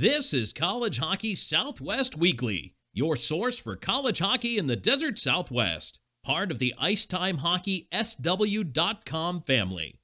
This is College Hockey Southwest Weekly, your source for college hockey in the desert Southwest, part of the Icetime Hockey SW.com family.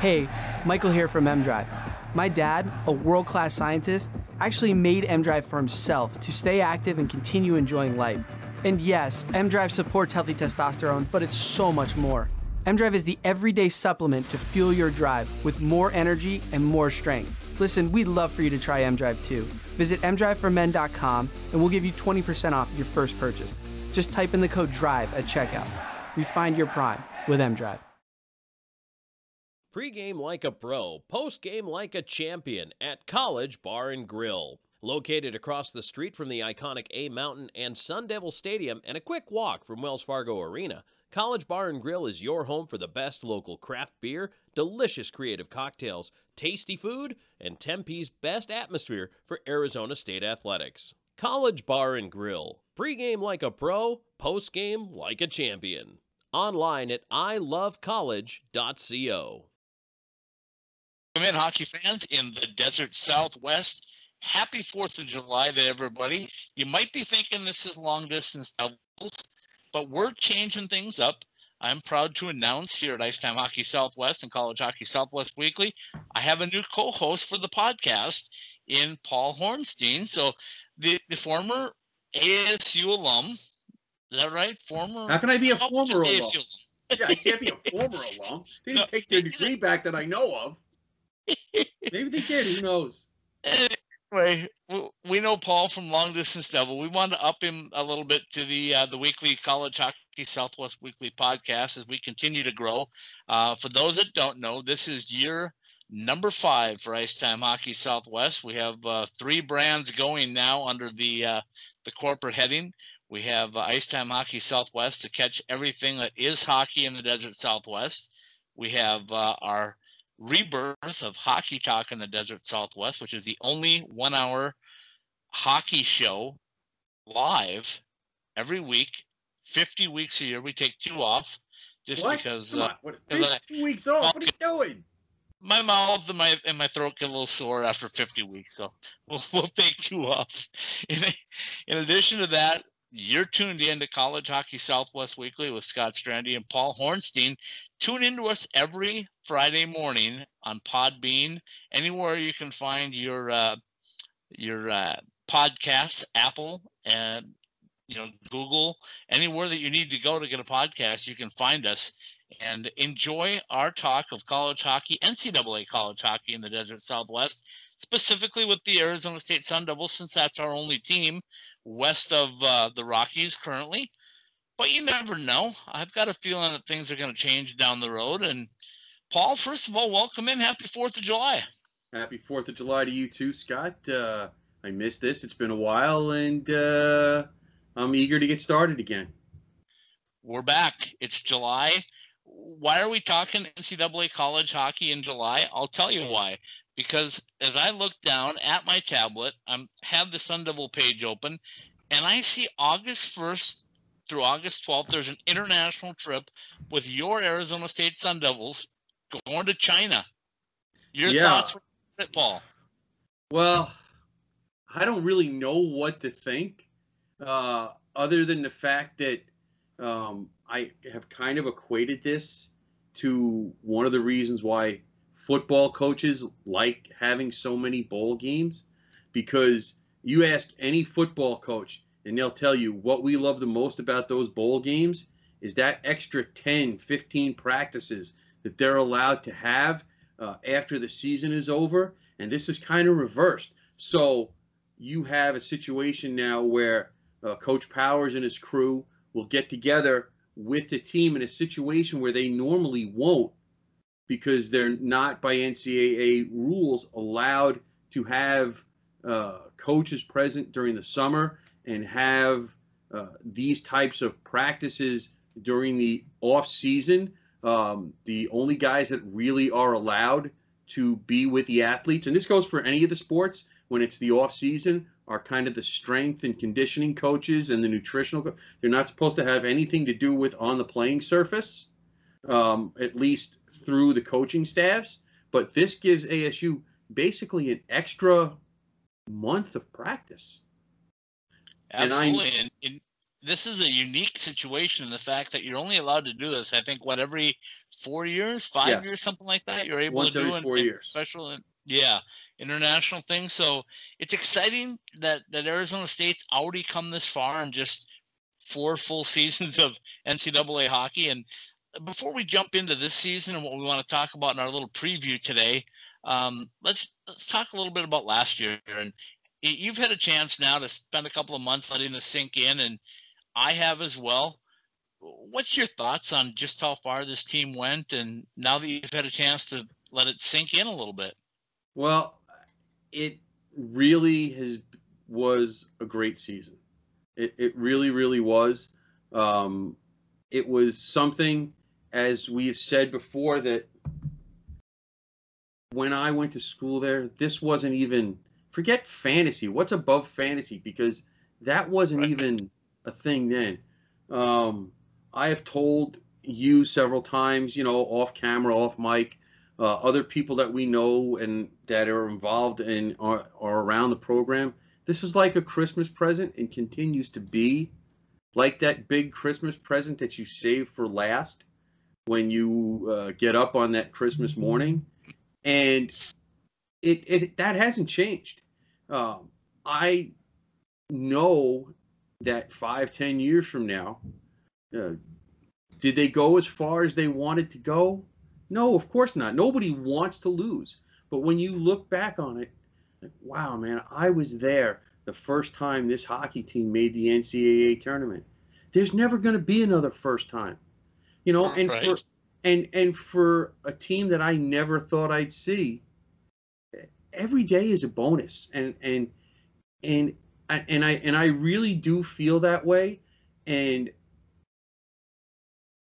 Hey, Michael here from MDrive. My dad, a world class scientist, actually made MDrive for himself to stay active and continue enjoying life. And yes, MDrive supports healthy testosterone, but it's so much more. MDrive is the everyday supplement to fuel your drive with more energy and more strength. Listen, we'd love for you to try MDrive too. Visit mdriveformen.com and we'll give you 20% off your first purchase. Just type in the code DRIVE at checkout. Refine your prime with MDrive. Pre-game like a pro, post-game like a champion at College Bar and Grill. Located across the street from the iconic A Mountain and Sun Devil Stadium and a quick walk from Wells Fargo Arena, College Bar and Grill is your home for the best local craft beer, delicious creative cocktails, tasty food, and Tempe's best atmosphere for Arizona State athletics. College Bar and Grill. Pre-game like a pro, post-game like a champion. Online at ilovecollege.co. Welcome in, hockey fans in the desert southwest. Happy 4th of July to everybody. You might be thinking this is long distance doubles but we're changing things up. I'm proud to announce here at Icetime Hockey Southwest and College Hockey Southwest Weekly, I have a new co-host for the podcast in Paul Hornstein. So the, the former ASU alum, is that right? Former. How can I be a oh, former alum? Alum? yeah, I can't be a former alum. They didn't No, take their degree back that I know of. Maybe they did. Who knows? Anyway, we know Paul from Long Distance Devil. We want to up him a little bit to the uh, the weekly College Hockey Southwest Weekly podcast as we continue to grow. Uh, for those that don't know, this is year number five for Ice Time Hockey Southwest. We have uh, three brands going now under the uh, the corporate heading. We have uh, Ice Time Hockey Southwest to catch everything that is hockey in the desert Southwest. We have uh, our rebirth of Hockey Talk in the Desert Southwest, which is the only one hour hockey show live every week, 50 weeks a year. We take two off just what? because uh. What, I- two weeks off. What are you doing? my mouth and my and my throat get a little sore after 50 weeks. So we'll, we'll take two off. In, in addition to that, you're tuned in to College Hockey Southwest Weekly with Scott Strandy and Paul Hornstein. Tune into us every Friday morning on Podbean, anywhere you can find your uh, your uh, podcasts, Apple and you know Google, anywhere that you need to go to get a podcast, you can find us. And enjoy our talk of college hockey, NCAA college hockey in the desert Southwest, specifically with the Arizona State Sun Devils, since that's our only team west of uh, the Rockies currently. But you never know. I've got a feeling that things are going to change down the road. And Paul, first of all, welcome in. Happy Fourth of July. Happy Fourth of July to you too, Scott. Uh, I missed this. It's been a while, and uh, I'm eager to get started again. We're back. It's July. Why are we talking NCAA college hockey in July? I'll tell you why. Because as I look down at my tablet, I have the Sun Devil page open, and I see August 1st through August 12th, there's an international trip with your Arizona State Sun Devils going to China. Your Yeah. thoughts, it, Paul? Well, I don't really know what to think, uh, other than the fact that um, I have kind of equated this to one of the reasons why football coaches like having so many bowl games, because you ask any football coach and they'll tell you what we love the most about those bowl games is that extra 10, 15 practices that they're allowed to have uh, after the season is over. And this is kind of reversed. So you have a situation now where uh, Coach Powers and his crew will get together with the team in a situation where they normally won't because they're not by NCAA rules allowed to have uh, coaches present during the summer and have uh, these types of practices during the off season. Um, the only guys that really are allowed to be with the athletes, and this goes for any of the sports when it's the off season, are kind of the strength and conditioning coaches and the nutritional. They're not supposed to have anything to do with on the playing surface, um, at least through the coaching staffs. but this gives ASU basically an extra month of practice. Absolutely, and, I, and, this is a unique situation in the fact that you're only allowed to do this. I think what every four years, five years, something like that. You're able Once to do four in, years. special, yeah, international thing. So it's exciting that that Arizona State's already come this far and just four full seasons of NCAA hockey. And before we jump into this season and what we want to talk about in our little preview today, um, let's let's talk a little bit about last year. And you've had a chance now to spend a couple of months letting this sink in, and I have as well. What's your thoughts on just how far this team went, and now that you've had a chance to let it sink in a little bit? Well, it really has was a great season. It, it really, really was. Um, it was something, as we've said before, that when I went to school there, this wasn't even forget fantasy. What's above fantasy? Because that wasn't right. even a thing then. Um, I have told you several times, you know, off camera, off mic, uh, other people that we know and that are involved and are, are around the program. This is like a Christmas present and continues to be like that big Christmas present that you save for last when you uh, get up on that Christmas morning. And it, it that hasn't changed. Um, I know that five, ten years from now, uh, did they go as far as they wanted to go? No, of course not. Nobody wants to lose. But when you look back on it, like, wow, man, I was there the first time this hockey team made the NCAA tournament. There's never going to be another first time, you know. And right. for and and for a team that I never thought I'd see, every day is a bonus. And and and and I and I really do feel that way. And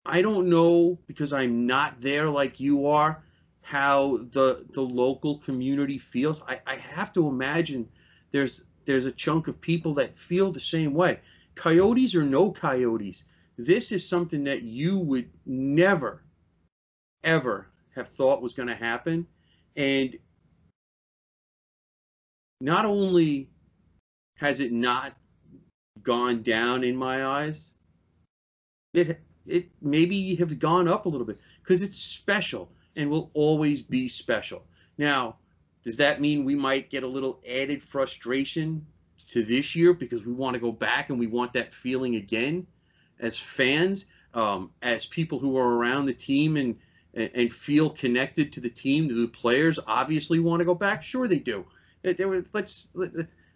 I don't know because I'm not there like you are how the the local community feels. I, I have to imagine there's there's a chunk of people that feel the same way. Coyotes or no coyotes, this is something that you would never ever have thought was going to happen. And not only has it not gone down in my eyes, it it maybe have gone up a little bit because it's special and will always be special. Now, does that mean we might get a little added frustration to this year because we want to go back and we want that feeling again as fans, um, as people who are around the team and, and, feel connected to the team, to the players? Obviously, want to go back. Sure, they do. Let's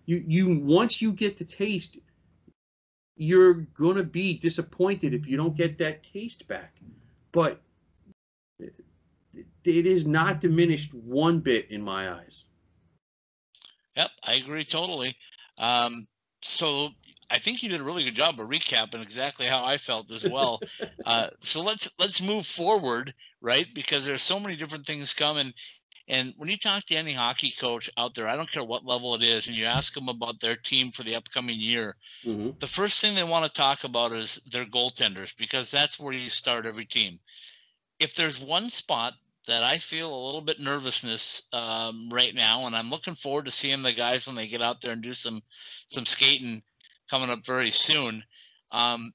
you you once you get the taste, you're to be disappointed if you don't get that taste back. But it is not diminished one bit in my eyes. Yep, I agree totally. Um, so I think you did a really good job of recapping exactly how I felt as well. uh, so let's let's move forward, right? Because there's so many different things coming. And when you talk to any hockey coach out there, I don't care what level it is, and you ask them about their team for the upcoming year, mm-hmm. the first thing they want to talk about is their goaltenders because that's where you start every team. If there's one spot that I feel a little bit nervousness um, right now, and I'm looking forward to seeing the guys when they get out there and do some some skating coming up very soon. Um,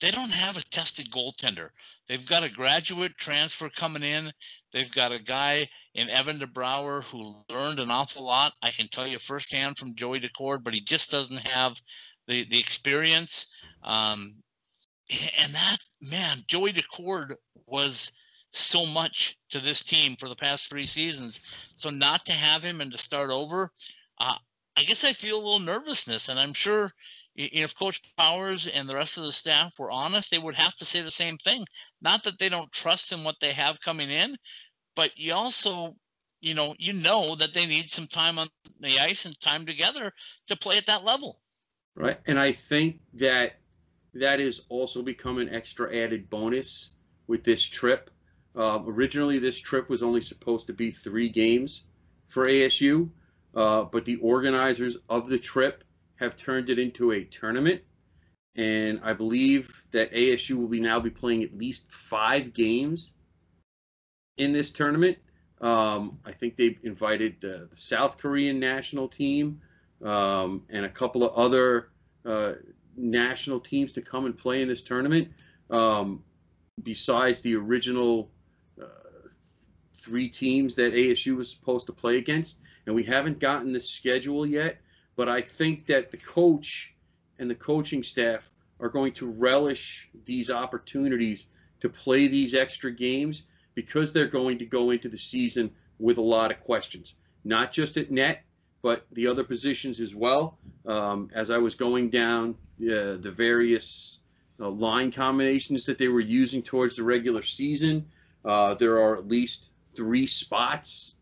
they don't have a tested goaltender. They've got a graduate transfer coming in. They've got a guy in Evan DeBrouwer who learned an awful lot. I can tell you firsthand from Joey Daccord, but he just doesn't have the the experience. Um, and that man, Joey Daccord was so much to this team for the past three seasons. So not to have him and to start over, uh, I guess I feel a little nervousness, and I'm sure if Coach Powers and the rest of the staff were honest, they would have to say the same thing. Not that they don't trust in what they have coming in, but you also, you know, you know that they need some time on the ice and time together to play at that level. Right, and I think that that is also become an extra added bonus with this trip. Uh, originally, this trip was only supposed to be three games for ASU, uh, but the organizers of the trip have turned it into a tournament, and I believe that ASU will be now be playing at least five games in this tournament, Um, I think they've invited the, the South Korean national team um, and a couple of other uh, national teams to come and play in this tournament. Um, besides the original uh, three teams that ASU was supposed to play against, and we haven't gotten the schedule yet. But I think that the coach and the coaching staff are going to relish these opportunities to play these extra games because they're going to go into the season with a lot of questions, not just at net, but the other positions as well. Um, as I was going down uh, the various uh, line combinations that they were using towards the regular season, uh, there are at least three spots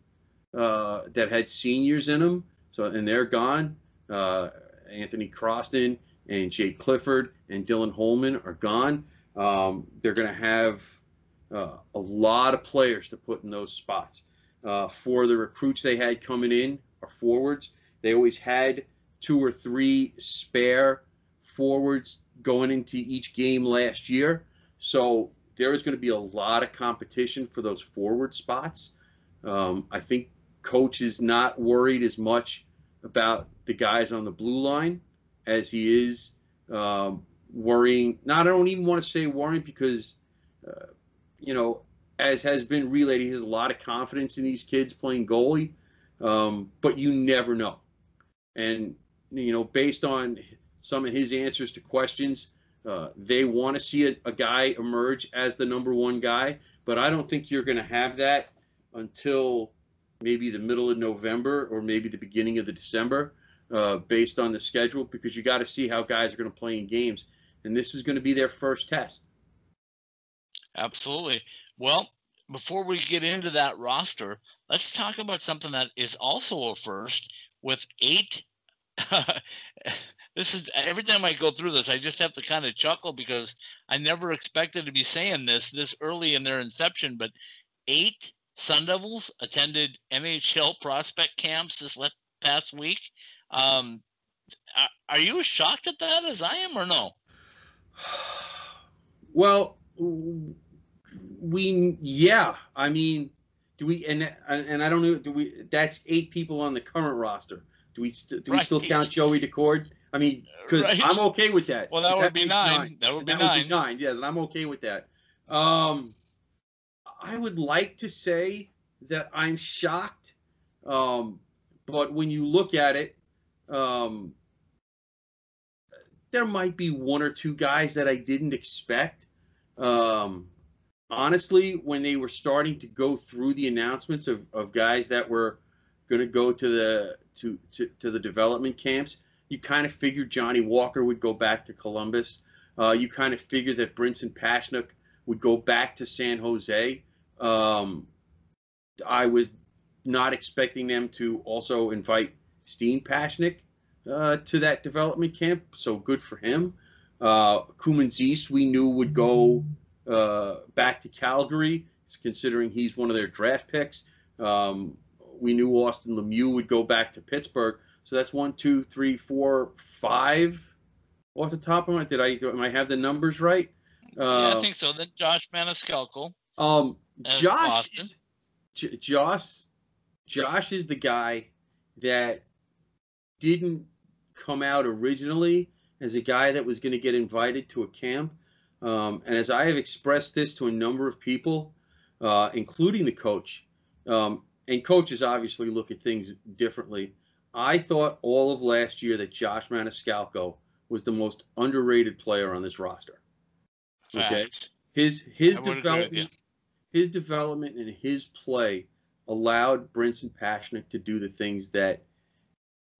uh, that had seniors in them. So, and they're gone. Uh, Anthony Croston and Jake Clifford and Dylan Holman are gone. Um, they're going to have uh, a lot of players to put in those spots. Uh, for the recruits they had coming in are forwards. They always had two or three spare forwards going into each game last year. So there is going to be a lot of competition for those forward spots. Um, I think coach is not worried as much about the guys on the blue line as he is um, worrying. Not, I don't even want to say worrying because, uh, you know, as has been relayed, he has a lot of confidence in these kids playing goalie, um, but you never know. And, you know, based on some of his answers to questions, uh, they want to see a, a guy emerge as the number one guy, but I don't think you're going to have that until maybe the middle of November or maybe the beginning of the December, uh, based on the schedule, because you got to see how guys are going to play in games, and this is going to be their first test. Absolutely. Well, before we get into that roster, let's talk about something that is also a first with eight. this is every time I go through this, I just have to kind of chuckle because I never expected to be saying this this early in their inception. But eight Sun Devils attended NHL prospect camps this past week. Um, are you as shocked at that as I am, or no? Well, we yeah. I mean, do we and and I don't know. Do we? That's eight people on the current roster. Do we st- do right. we still count Joey Daccord? I mean, because right. I'm okay with that. Well, that, that would be nine. nine. That would be that nine. Would be nine. Yes, and I'm okay with that. Um, I would like to say that I'm shocked, um, but when you look at it, um, there might be one or two guys that I didn't expect. Um, honestly, when they were starting to go through the announcements of, of guys that were going to go to the to, to, to the development camps, you kind of figured Johnny Walker would go back to Columbus. Uh, you kind of figured that Brinson Pasichnuk would go back to San Jose. Um, I was not expecting them to also invite Steen Pasichnuk uh, to that development camp, so good for him. Uh, Kuman we knew would go uh, back to Calgary, considering he's one of their draft picks. Um, we knew Austin Lemieux would go back to Pittsburgh. So that's one, two, three, four, five off the top of my. head, Did I? do? Am I have the numbers right? Uh, yeah, I uh, think so. Then Josh Maniscalco. Um, Josh. Is, J- Josh. Josh is the guy that didn't come out originally as a guy that was going to get invited to a camp. Um, and as I have expressed this to a number of people, uh, including the coach, um, and coaches obviously look at things differently. I thought all of last year that Josh Maniscalco was the most underrated player on this roster. Okay, his his development, his development and his play allowed Brinson Pasichnuk to do the things that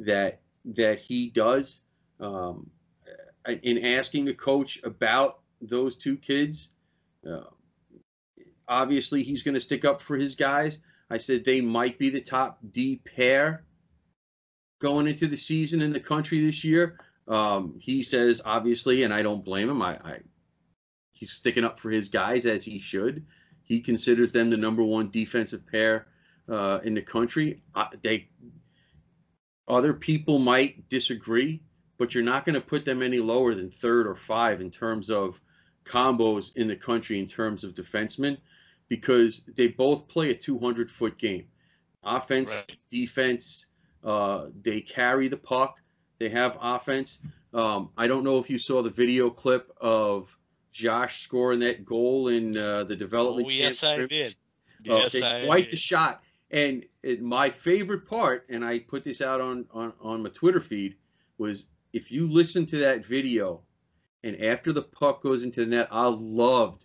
that that he does. Um, in asking the coach about those two kids, uh, obviously he's going to stick up for his guys. I said they might be the top D pair going into the season in the country this year. Um, he says obviously, and I don't blame him. I, I he's sticking up for his guys as he should. He considers them the number one defensive pair uh, in the country. They other people might disagree, but you're not going to put them any lower than third or five in terms of combos in the country in terms of defensemen. because they both play a 200 foot game. Offense, Right. defense, uh, they carry the puck. They have offense. Um, I don't know if you saw the video clip of Josh scoring that goal in uh, the development. Oh, yes, I did. Uh, Yes, they- I quite did. the shot. And it, my favorite part, and I put this out on, on on my Twitter feed, was if you listen to that video, and after the puck goes into the net, I loved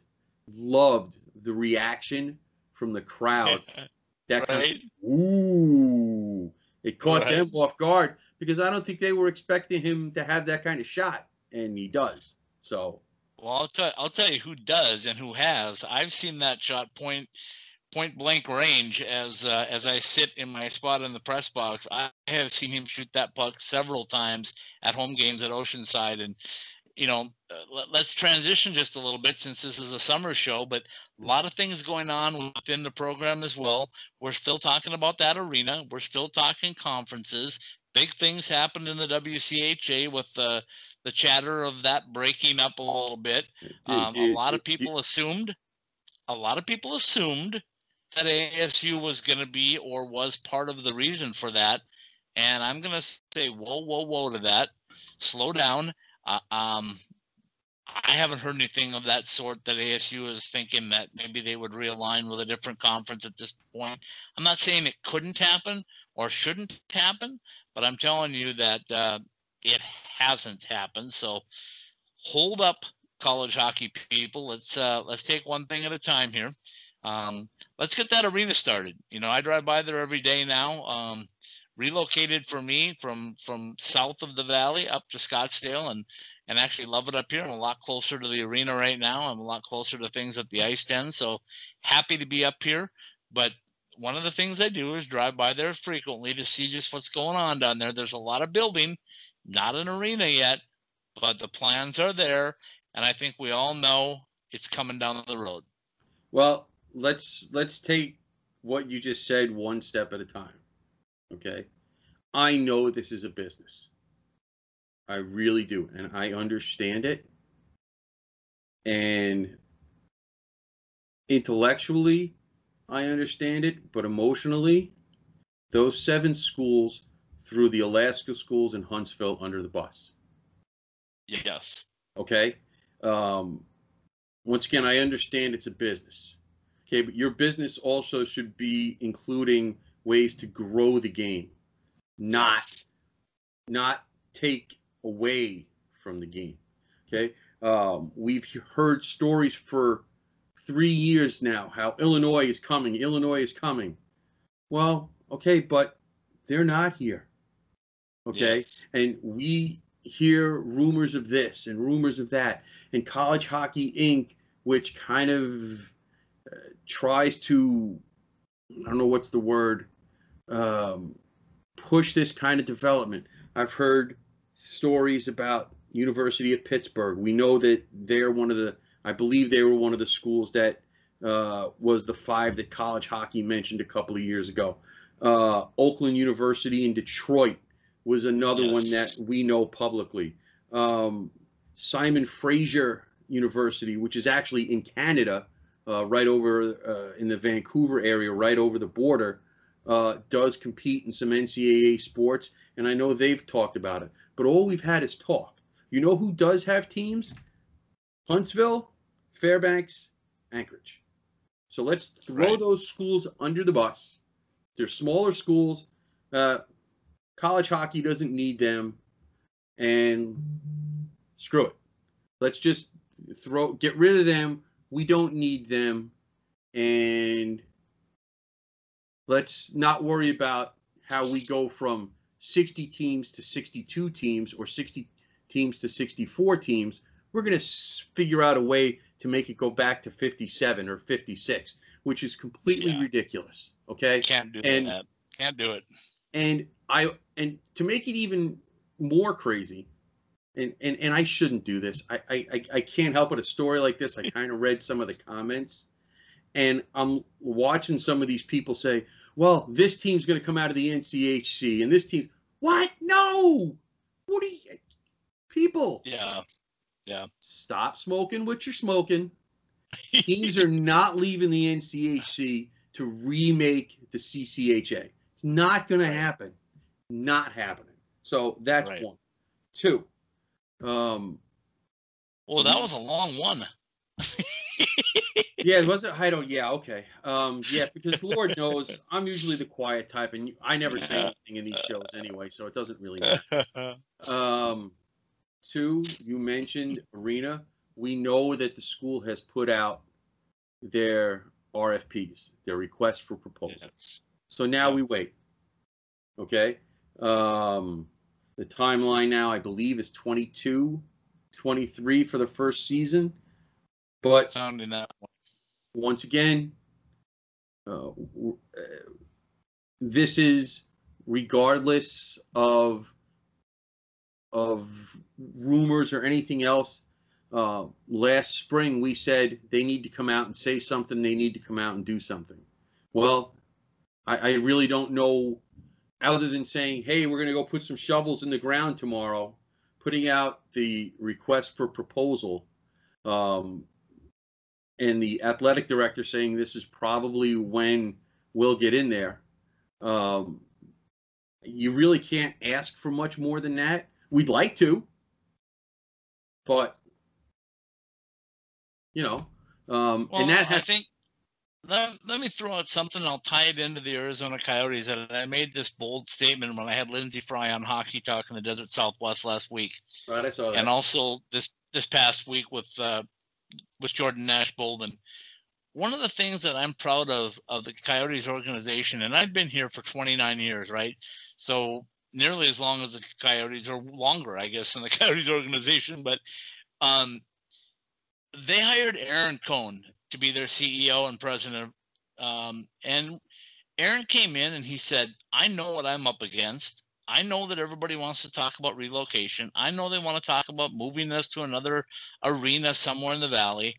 loved the reaction from the crowd. That kind right? of ooh, it caught Right. them off guard because I don't think they were expecting him to have that kind of shot, and he does. So Well, I'll tell I'll tell you who does and who has. I've seen that shot point point blank range as uh, as I sit in my spot in the press box. I have seen him shoot that puck several times at home games at Oceanside, and you know, uh, let, let's transition just a little bit since this is a summer show. But a lot of things going on within the program as well. We're still talking about that arena. We're still talking conferences. Big things happened in the WCHA with the the chatter of that breaking up a little bit. Um, a lot of people assumed, a lot of people assumed that ASU was going to be or was part of the reason for that. And I'm going to say, whoa, whoa, whoa to that. Slow down. Uh, um, I haven't heard anything of that sort that ASU is thinking that maybe they would realign with a different conference at this point. I'm not saying it couldn't happen or shouldn't happen, but I'm telling you that uh, it hasn't happened. So hold up, college hockey people. Let's uh, let's take one thing at a time here. Um, let's get that arena started. You know, I drive by there every day now. Um, relocated for me from from south of the valley up to Scottsdale, and and actually love it up here. I'm a lot closer to the arena right now. I'm a lot closer to things at the ice den. So happy to be up here. But one of the things I do is drive by there frequently to see just what's going on down there. There's a lot of building, not an arena yet, but the plans are there, and I think we all know it's coming down the road. Well, let's let's take what you just said one step at a time. Okay? I know this is a business. I really do, and I understand it. And intellectually, I understand it, but emotionally, those seven schools threw the Alaska schools in Huntsville under the bus. Yes. okay um once again i understand it's a business okay but your business also should be including ways to grow the game not not take away from the game okay? Um we've heard stories for three years now how illinois is coming illinois is coming. Well okay but they're not here okay? Yes. and we hear rumors of this and rumors of that. And college hockey inc. which kind of uh, tries to i don't know what's the word um, push this kind of development i've heard stories about university of pittsburgh we know that they're one of the i believe they were one of the schools that uh, was the five that college hockey mentioned a couple of years ago uh, oakland university in detroit was another Yes. one that we know publicly. Um, Simon Fraser University, which is actually in Canada, uh, right over uh, in the Vancouver area, right over the border, uh, does compete in some NCAA sports, and I know they've talked about it. But all we've had is talk. You know who does have teams? Huntsville, Fairbanks, Anchorage. So let's throw Right. those schools under the bus. They're smaller schools. Uh, college hockey doesn't need them and screw it let's just throw get rid of them we don't need them and let's not worry about how we go from 60 teams to 62 teams or 60 teams to 64 teams we're going to figure out a way to make it go back to 57 or 56 which is completely Yeah. ridiculous okay Can't do And- that. Can't do it. and I and to make it even more crazy, and and, and I shouldn't do this. I, I I- I can't help but a story like this. I kind of read some of the comments, and I'm watching some of these people say, "Well, this team's going to come out of the NCHC, and this team." What? No. What are you? People, Yeah. Yeah. Stop smoking what you're smoking, Teams are not leaving the NCHC to remake the CCHA. It's not going Right. to happen. Not happening. So that's Right. one. Two. Um, Well, that was a long one. yeah, was it? Don't. Yeah, okay. Um, yeah, because Lord knows I'm usually the quiet type, and I never say anything in these shows anyway, so it doesn't really matter. Um, two, you mentioned arena. We know that the school has put out their RFPs, their requests for proposals. Yes. So now we wait. Okay. Um, the timeline now, I believe, is 22, 23 for the first season. But Sounding that one. Once again, uh, uh, this is regardless of of rumors or anything else. Uh, last spring, we said they need to come out and say something. They need to come out and do something. Well, I, I really don't know, other than saying, "Hey, we're going to go put some shovels in the ground tomorrow," putting out the request for proposal. Um, and the athletic director saying this is probably when we'll get in there. Um, you really can't ask for much more than that. We'd like to, but you know, um, Well, and that I think let, let me throw out something. I'll tie it into the Arizona Coyotes. And I made this bold statement when I had Lindsey Fry on Hockey Talk in the Desert Southwest last week, right. I saw that. and also this this past week with uh, with Jordan Nash Bolden. One of the things that I'm proud of of the Coyotes organization, and I've been here for 29 years, right? So nearly as long as the Coyotes, or longer, I guess, in the Coyotes organization. But um, they hired Ahron Cohen to be their CEO and president. Um, and Ahron came in and he said, I know what I'm up against. I know that everybody wants to talk about relocation. I know they want to talk about moving us to another arena somewhere in the valley.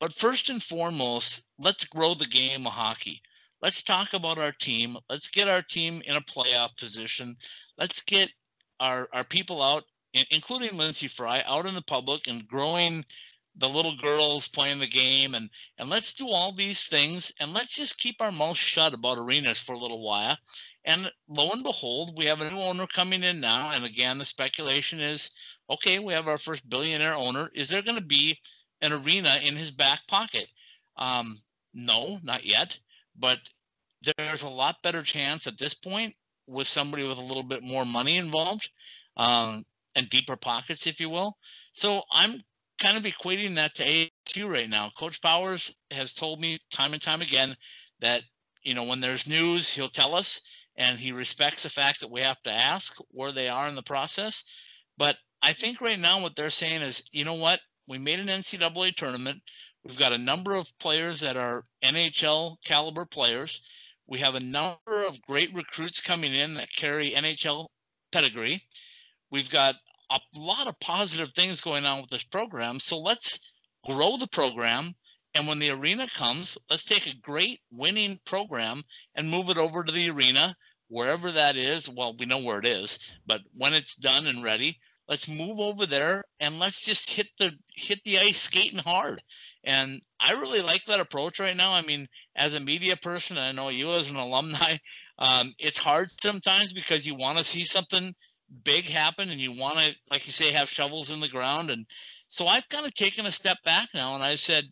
But first and foremost, let's grow the game of hockey. Let's talk about our team. Let's get our team in a playoff position. Let's get our, our people out, including Lindsey Fry, out in the public and growing the little girls playing the game and and let's do all these things and let's just keep our mouth shut about arenas for a little while. And lo and behold we have a new owner coming in now. And again the speculation is okay we have our first billionaire owner. Is there going to be an arena in his back pocket? Um no not yet. But there's a lot better chance at this point with somebody with a little bit more money involved um and deeper pockets if you will. So i'm kind of equating that to ASU right now. Coach Powers has told me time and time again that you know when there's news, he'll tell us, and he respects the fact that we have to ask where they are in the process. But I think right now what they're saying is, you know what, we made an NCAA tournament. We've got a number of players that are NHL caliber players. We have a number of great recruits coming in that carry NHL pedigree. We've got a lot of positive things going on with this program. So let's grow the program. And when the arena comes, let's take a great winning program and move it over to the arena, wherever that is. Well, we know where it is, but when it's done and ready, let's move over there and let's just hit the hit the ice skating hard. And I really like that approach right now. I mean, as a media person, I know you as an alumni, um, it's hard sometimes because you want to see something big happen and you want to like you say have shovels in the ground. And so i've kind of taken a step back now and i said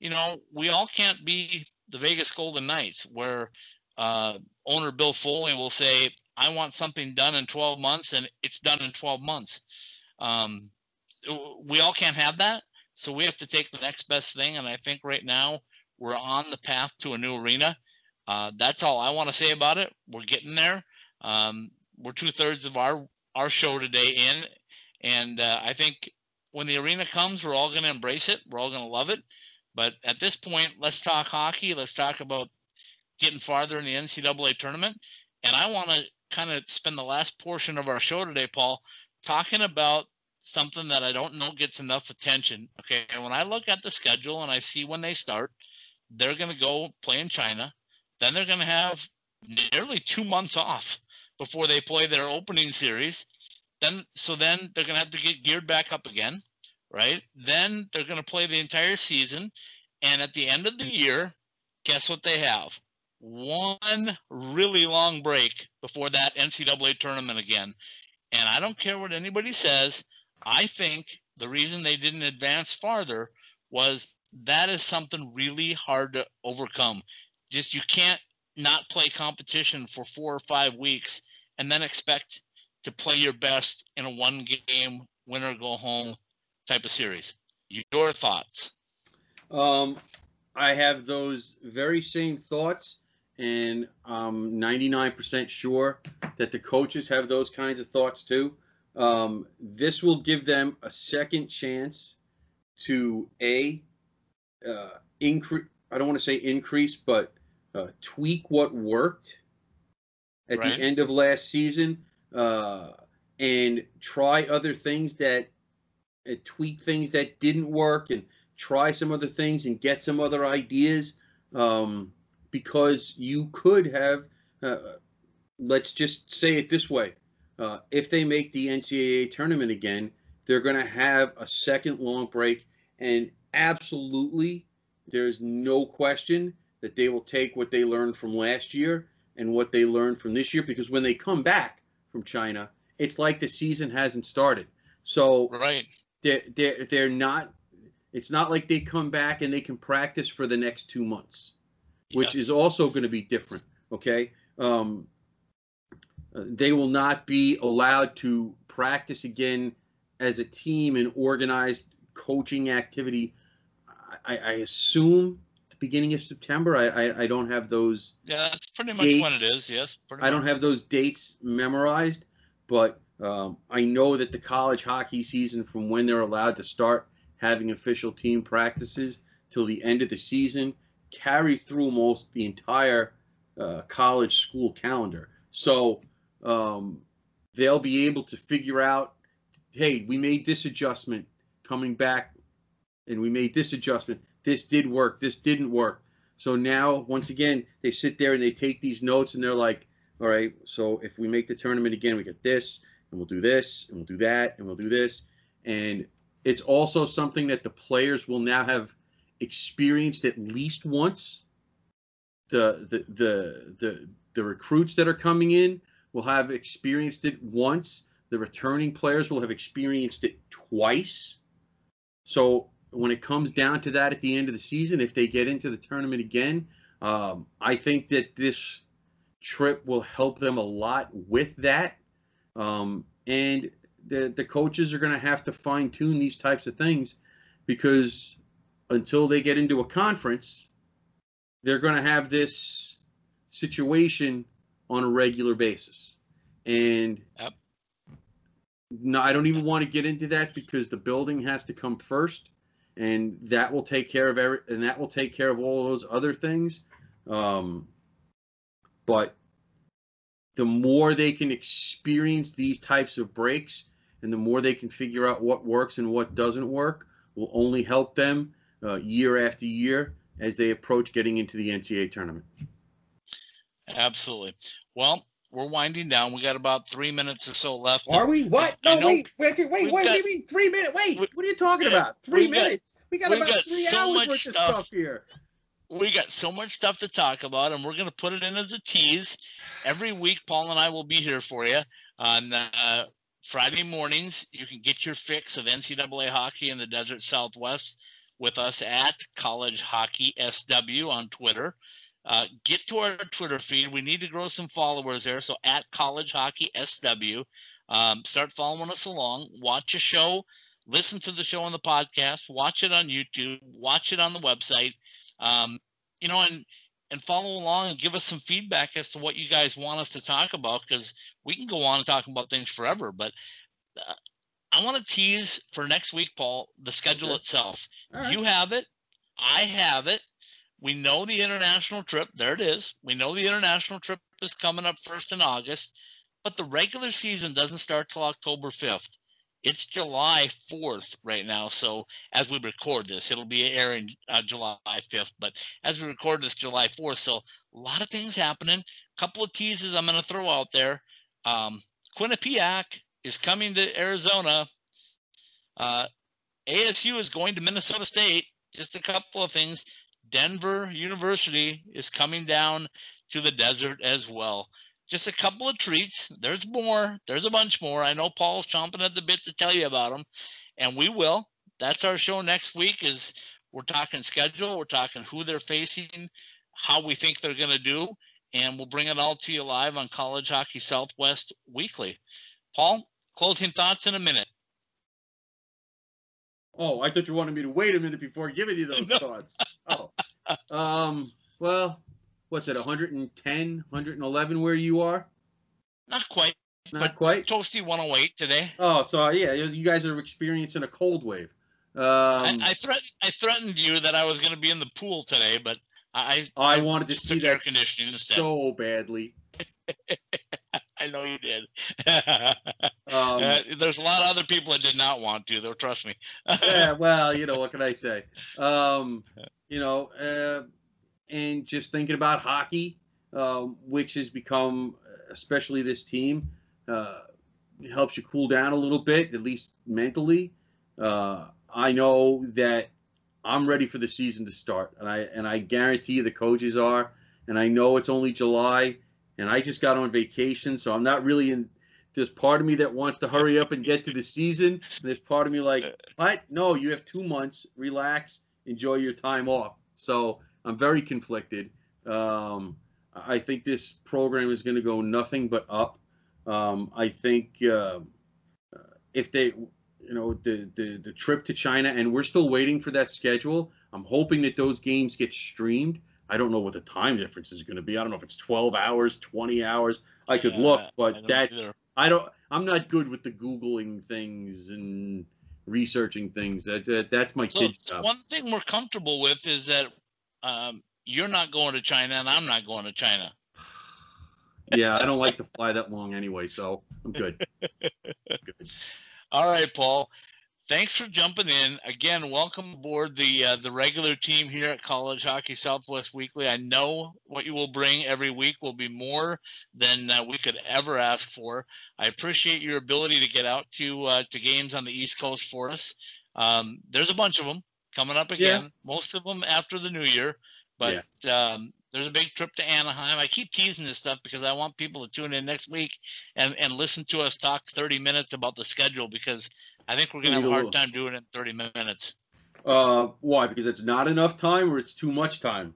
you know we all can't be the vegas golden knights where uh, owner bill foley will say i want something done in 12 months and it's done in 12 months. Um, we all can't have that. So we have to take the next best thing. And i think right now we're on the path to a new arena. Uh, that's all i want to say about it. We're getting there. Um, we're two thirds of our our show today in. And uh, I think when the arena comes, we're all going to embrace it. We're all going to love it. But at this point, let's talk hockey. Let's talk about getting farther in the NCAA tournament. And I want to kind of spend the last portion of our show today, Paul, talking about something that I don't know gets enough attention. Okay. And when I look at the schedule and I see when they start, they're going to go play in China. Then they're going to have nearly two months off before they play their opening series. Then so then they're gonna have to get geared back up again, right? Then they're gonna play the entire season, And at the end of the year, guess what they have? One really long break before that NCAA tournament again. And I don't care what anybody says. I think the reason they didn't advance farther was that is something really hard to overcome. Just you can't not play competition for four or five weeks and then expect to play your best in a one game winner go home type of series. Your thoughts? Um, I have those very same thoughts, and I'm 99% sure that the coaches have those kinds of thoughts too. Um, this will give them a second chance to a uh, increase. I don't want to say increase, but uh, tweak what worked at Right. the end of last season, uh, and try other things that, uh, tweak things that didn't work, and try some other things and get some other ideas. Um, because you could have, uh, let's just say it this way: uh, if they make the NCAA tournament again, they're going to have a second long break, and absolutely, there's no question that they will take what they learned from last year and what they learned from this year because when they come back from China, it's like the season hasn't started. So Right. they're they're they're not. It's not like they come back and they can practice for the next two months, which Yes. is also going to be different. Okay, um, they will not be allowed to practice again as a team in organized coaching activity. I, I assume beginning of September. I, I I don't have those Yeah, that's pretty much when it is. Yes. Pretty I don't have those dates memorized, but um, I know that the college hockey season, from when they're allowed to start having official team practices till the end of the season, carry through most the entire uh, college school calendar. So um, they'll be able to figure out, hey, we made this adjustment coming back, and we made this adjustment. This did work. This didn't work. So now, once again, they sit there and they take these notes and they're like, all right, so if we make the tournament again, we get this, and we'll do this, and we'll do that, and we'll do this. And it's also something that the players will now have experienced at least once. The the the the, the recruits that are coming in will have experienced it once. The returning players will have experienced it twice. So when it comes down to that at the end of the season, if they get into the tournament again, um, I think that this trip will help them a lot with that. Um, and the the coaches are going to have to fine tune these types of things because until they get into a conference, they're going to have this situation on a regular basis. And Yep. no, I don't even want to get into that because the building has to come first, and that will take care of every, and that will take care of all those other things. Um, but the more they can experience these types of breaks, and the more they can figure out what works and what doesn't work, will only help them uh, year after year as they approach getting into the NCAA tournament. Absolutely. Well, we're winding down. We got about three minutes or so left. Are we? What? No, wait, wait, wait, wait. What got- you mean three minutes? Wait, we- what are you talking about? 3 we've got- minutes. we got about got three so hours much worth stuff. of stuff here. we got so much stuff to talk about, and we're going to put it in as a tease. Every week, Paul and I will be here for you on uh, Friday mornings. You can get your fix of NCAA hockey in the Desert Southwest with us at College Hockey SW on Twitter. Uh, get to our Twitter feed. We need to grow some followers there. So at College Hockey SW, um, start following us along. Watch a show, listen to the show on the podcast, watch it on YouTube, watch it on the website um, you know, and and follow along and give us some feedback as to what you guys want us to talk about because we can go on and talk about things forever. But uh, I want to tease for next week, Paul, the schedule Okay. itself. Right. You have it, I have it. We know the international trip. There it is. We know the international trip is coming up first in August, but the regular season doesn't start till October 5th. It's July 4th right now. So as we record this, it'll be airing uh, July 5th. But as we record this, July 4th. So a lot of things happening. A couple of teases I'm going to throw out there. Um, Quinnipiac is coming to Arizona. Uh, ASU is going to Minnesota State. just a couple of things. Denver University is coming down to the desert as well. Just a couple of treats. There's more. There's a bunch more. I know Paul's chomping at the bit to tell you about them, and we will. That's our show next week. Is we're talking schedule. We're talking who they're facing, how we think they're going to do, and we'll bring it all to you live on College Hockey Southwest Weekly. Paul, closing thoughts in a minute. Oh, I thought you wanted me to wait a minute before giving you those No. thoughts. Oh, um, well, what's it, 110, 111 where you are? Not quite. Not But- quite. Toasty 108 today. Oh, so yeah, you guys are experiencing a cold wave. Um, I, I threatened I threatened you that I was going to be in the pool today, but I I wanted to see that conditioning instead. so badly. I know you did. Um, Uh, there's a lot of other people that did not want to, though. Trust me. yeah, well, you know, what can I say? Um, you know, uh, and just thinking about hockey, um, which has become, especially this team, uh, helps you cool down a little bit, at least mentally. Uh, I know that I'm ready for the season to start, and I and I guarantee you the coaches are. And I know it's only July, and I just got on vacation, so I'm not really in. There's part of me that wants to hurry up and get to the season, and there's part of me like, what? No, you have two months. Relax. Enjoy your time off. So I'm very conflicted. Um, I think this program is going to go nothing but up. Um, I think uh, if they, you know, the, the the trip to China, and we're still waiting for that schedule. I'm hoping that those games get streamed. I don't know what the time difference is going to be. I don't know if it's 12 hours, 20 hours. I could look, Yeah, I but don't that either. I don't. I'm not good with the googling things and researching things. That, that that's my So, kid stuff. one thing we're comfortable with is that um, you're not going to China and I'm not going to China. yeah, I don't like to fly that long anyway, so I'm good. good. All right, Paul. Thanks for jumping in again. Welcome aboard the uh, the regular team here at College Hockey Southwest Weekly. I know what you will bring every week will be more than uh, we could ever ask for. I appreciate your ability to get out to uh, to games on the East Coast for us. Um, there's a bunch of them coming up again. Most of them after the new year, but um, there's a big trip to Anaheim. I keep teasing this stuff because I want people to tune in next week and, and listen to us talk 30 minutes about the schedule because I think we're going to have a hard time doing it in 30 minutes. Uh, why? Because it's not enough time, or it's too much time.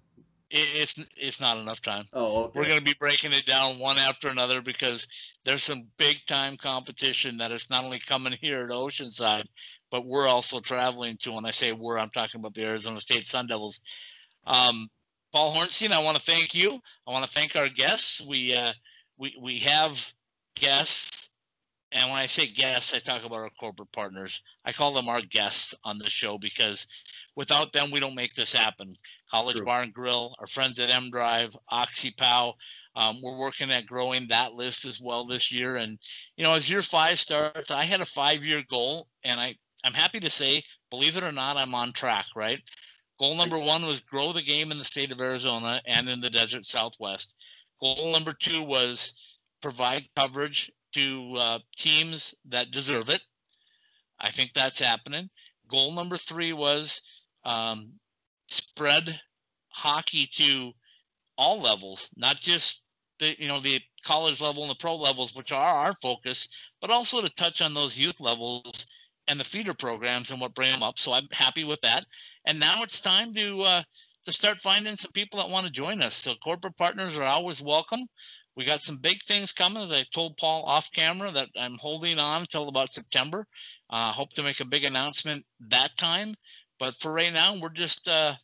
It, it's it's not enough time. Oh, okay. We're going to be breaking it down one after another because there's some big time competition that is not only coming here at Oceanside, but we're also traveling to. When I say we're, I'm talking about the Arizona State Sun Devils. Um, Paul Hornstein, I want to thank you. I want to thank our guests. We uh, we we have guests, and when I say guests, I talk about our corporate partners. I call them our guests on the show because without them, we don't make this happen. College True. Bar and Grill, our friends at M Drive, OxyPow. Um, we're working at growing that list as well this year. And you know, as year five starts, I had a five-year goal, and I I'm happy to say, believe it or not, I'm on track. Right. Goal number one was grow the game in the state of Arizona and in the desert Southwest. Goal number two was provide coverage to uh, teams that deserve it. I think that's happening. Goal number three was um, spread hockey to all levels, not just the you know the college level and the pro levels, which are our focus, but also to touch on those youth levels and the feeder programs and what bring them up. So I'm happy with that. And now it's time to uh, to start finding some people that want to join us. So corporate partners are always welcome. We got some big things coming, as I told Paul off camera, that I'm holding on until about September. Uh, hope to make a big announcement that time. But for right now, we're just uh,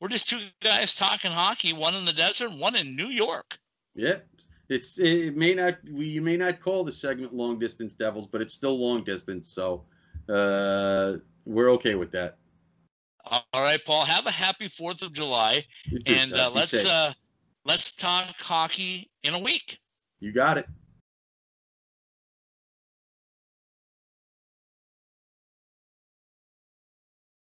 we're just two guys talking hockey. One in the desert, one in New York. Yeah, it's it may not we you may not call the segment long distance devils, but it's still long distance, so uh, we're okay with that. All right, Paul. Have a happy Fourth of July, and uh, let's uh, let's talk hockey in a week. you got it.